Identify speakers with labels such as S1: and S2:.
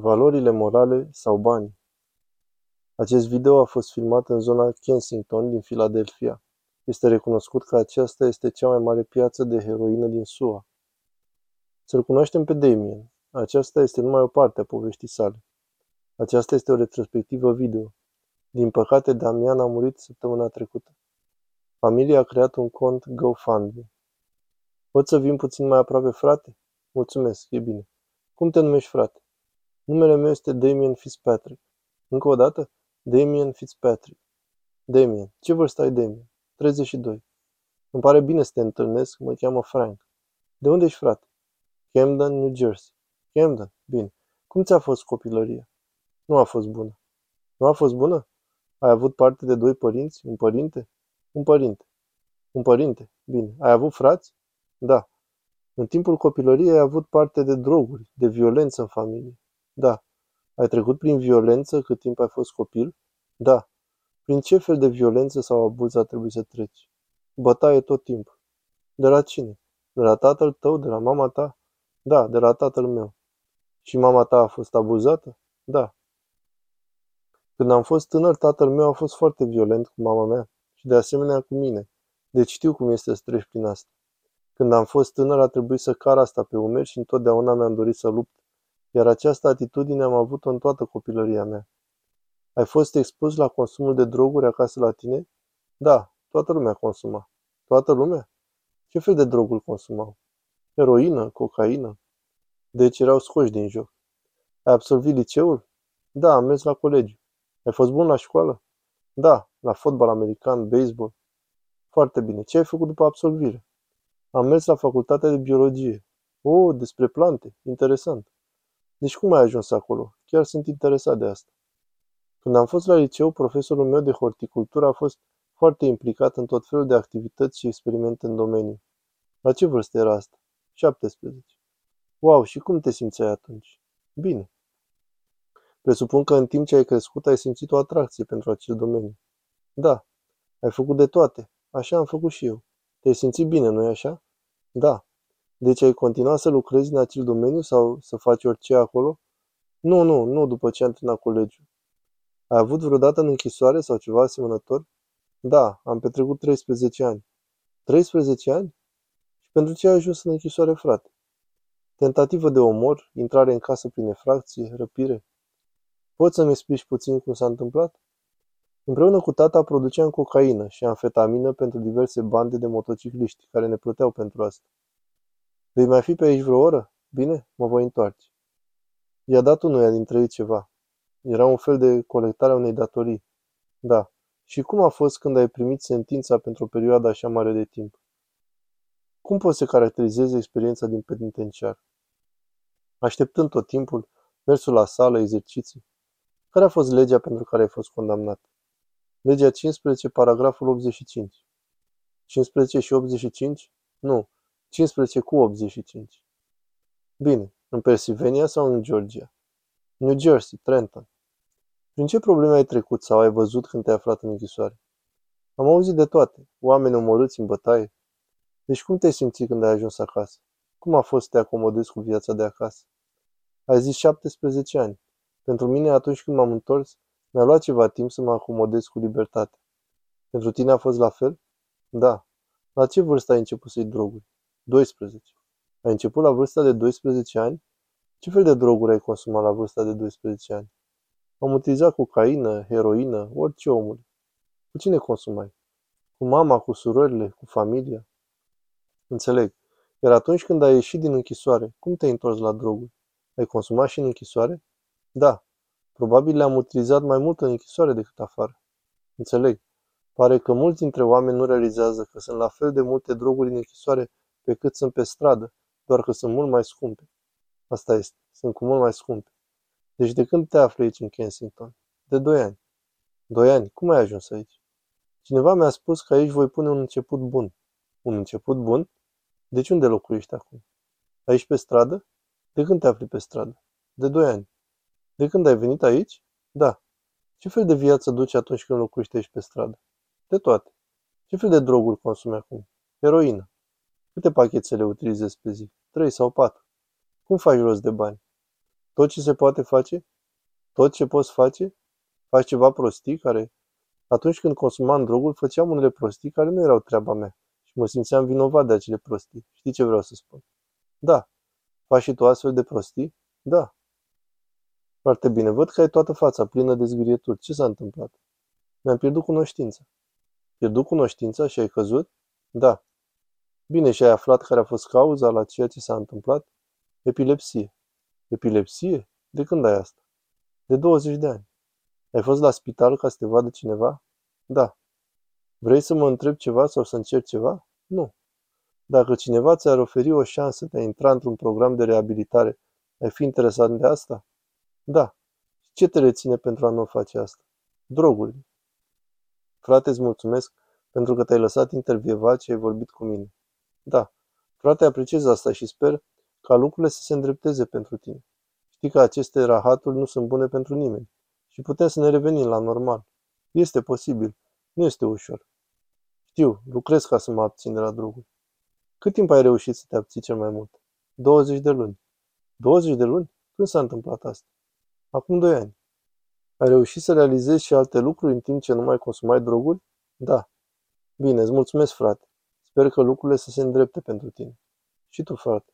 S1: Valorile morale sau banii Acest video a fost filmat în zona Kensington din Philadelphia. Este recunoscut că aceasta este cea mai mare piață de heroină din SUA. Să-l cunoaștem pe Damien. Aceasta este numai o parte a poveștii sale. Aceasta este o retrospectivă video. Din păcate, Damian a murit săptămâna trecută. Familia a creat un cont GoFundMe. Poți să vin puțin mai aproape, frate? Mulțumesc, e bine. Cum te numești, frate? Numele meu este Damien Fitzpatrick. Încă o dată? Damien Fitzpatrick. Damien. Ce vârstă ai, Damien? 32. Îmi pare bine să te întâlnesc, mă cheamă Frank. De unde ești, frate? Camden, New Jersey. Camden, bine. Cum ți-a fost copilăria? Nu a fost bună. Nu a fost bună? Ai avut parte de doi părinți? Un părinte? Un părinte. Un părinte. Bine. Ai avut frați? Da. În timpul copilăriei ai avut parte de droguri, de violență în familie. Da. Ai trecut prin violență cât timp ai fost copil? Da. Prin ce fel de violență sau abuz a trebuit să treci? Bătaie tot timpul. De la cine? De la tatăl tău? De la mama ta? Da, de la tatăl meu. Și mama ta a fost abuzată? Da. Când am fost tânăr, tatăl meu a fost foarte violent cu mama mea și de asemenea cu mine. Deci știu cum este să treci prin asta. Când am fost tânăr, a trebuit să car asta pe umeri și întotdeauna mi-am dorit să lupt iar această atitudine am avut-o în toată copilăria mea. Ai fost expus la consumul de droguri acasă la tine? Da, toată lumea consuma. Toată lumea? Ce fel de droguri consumau? Heroină, cocaină? Deci erau scoși din joc. Ai absolvit liceul? Da, am mers la colegiu. Ai fost bun la școală? Da, la fotbal american, baseball. Foarte bine. Ce ai făcut după absolvire? Am mers la facultatea de biologie. Oh, despre plante. Interesant. Deci cum ai ajuns acolo? Chiar sunt interesat de asta. Când am fost la liceu, profesorul meu de horticultură a fost foarte implicat în tot felul de activități și experimente în domeniu. La ce vârstă era asta? 17. Wow, și cum te simțeai atunci? Bine. Presupun că în timp ce ai crescut ai simțit o atracție pentru acel domeniu. Da. Ai făcut de toate. Așa am făcut și eu. Te-ai simțit bine, nu-i așa? Da. Deci ai continua să lucrezi în acel domeniu sau să faci orice acolo? Nu, nu, nu după ce am terminat colegiul. Ai avut vreodată în închisoare sau ceva asemănător? Da, am petrecut 13 ani. 13 ani? Și pentru ce ai ajuns în închisoare, frate? Tentativă de omor, intrare în casă prin efracție, răpire. Poți să-mi explici puțin cum s-a întâmplat? Împreună cu tata produceam cocaină și amfetamină pentru diverse bande de motocicliști care ne plăteau pentru asta. Vei mai fi pe aici vreo oră? Bine, mă voi întoarce. I-a dat unuia dintre ei ceva. Era un fel de colectare a unei datorii. Da. Și cum a fost când ai primit sentința pentru o perioadă așa mare de timp? Cum poți să caracterizezi experiența din penitenciar? Așteptând tot timpul, mersul la sală, exerciții. Care a fost legea pentru care ai fost condamnat? Legea 15, paragraful 85. 15 și 85? Nu, 15 cu 85. Bine, în Pennsylvania sau în Georgia? New Jersey, Trenton. Prin ce probleme ai trecut sau ai văzut când te-ai aflat în închisoare? Am auzit de toate. Oameni omorâți în bătaie. Deci cum te-ai simțit când ai ajuns acasă? Cum a fost să te acomodezi cu viața de acasă? Ai zis 17 ani. Pentru mine, atunci când m-am întors, mi-a luat ceva timp să mă acomodez cu libertate. Pentru tine a fost la fel? Da. La ce vârstă ai început să-i droguri? 12. Ai început la vârsta de 12 ani? Ce fel de droguri ai consumat la vârsta de 12 ani? Am utilizat cocaină, heroină, orice omul. Cu cine consumai? Cu mama, cu surorile, cu familia? Înțeleg. Iar atunci când ai ieșit din închisoare, cum te-ai întors la droguri? Ai consumat și în închisoare? Da. Probabil le-am utilizat mai mult în închisoare decât afară. Înțeleg. Pare că mulți dintre oameni nu realizează că sunt la fel de multe droguri în închisoare pe cât sunt pe stradă, doar că sunt mult mai scumpe. Asta este, sunt cu mult mai scumpe. Deci de când te afli aici în Kensington? De doi ani. Doi ani? Cum ai ajuns aici? Cineva mi-a spus că aici voi pune un început bun. Un început bun? Deci unde locuiești acum? Aici pe stradă? De când te afli pe stradă? De doi ani. De când ai venit aici? Da. Ce fel de viață duci atunci când locuiești aici pe stradă? De toate. Ce fel de droguri consumi acum? Heroină. Câte pachetele utilizezi pe zi? Trei sau patru. Cum faci rost de bani? Tot ce se poate face? Tot ce poți face? Faci ceva prostii care... Atunci când consumam drogul, făceam unele prostii care nu erau treaba mea și mă simțeam vinovat de acele prostii. Știi ce vreau să spun? Da. Faci și tu astfel de prostii? Da. Foarte bine. Văd că ai toată fața plină de zgârieturi. Ce s-a întâmplat? Mi-am pierdut cunoștința. Pierdut cunoștința și ai căzut? Da. Bine, și ai aflat care a fost cauza la ceea ce s-a întâmplat? Epilepsie. Epilepsie? De când ai asta? De 20 de ani. Ai fost la spital ca să te vadă cineva? Da. Vrei să mă întreb ceva sau să încerc ceva? Nu. Dacă cineva ți-ar oferi o șansă de a intra într-un program de reabilitare, ai fi interesat de asta? Da. Ce te reține pentru a nu face asta? Drogurile. Frate, îți mulțumesc pentru că te-ai lăsat intervievat și ai vorbit cu mine. Da. Frate, apreciez asta și sper ca lucrurile să se îndrepteze pentru tine. Știi că aceste rahaturi nu sunt bune pentru nimeni și putem să ne revenim la normal. Este posibil. Nu este ușor. Știu, lucrez ca să mă abțin de la droguri. Cât timp ai reușit să te abții cel mai mult? 20 de luni. 20 de luni? Când s-a întâmplat asta? Acum 2 ani. Ai reușit să realizezi și alte lucruri în timp ce nu mai consumai droguri? Da. Bine, îți mulțumesc, frate. Sper că lucrurile să se îndrepte pentru tine. Și tu, frate.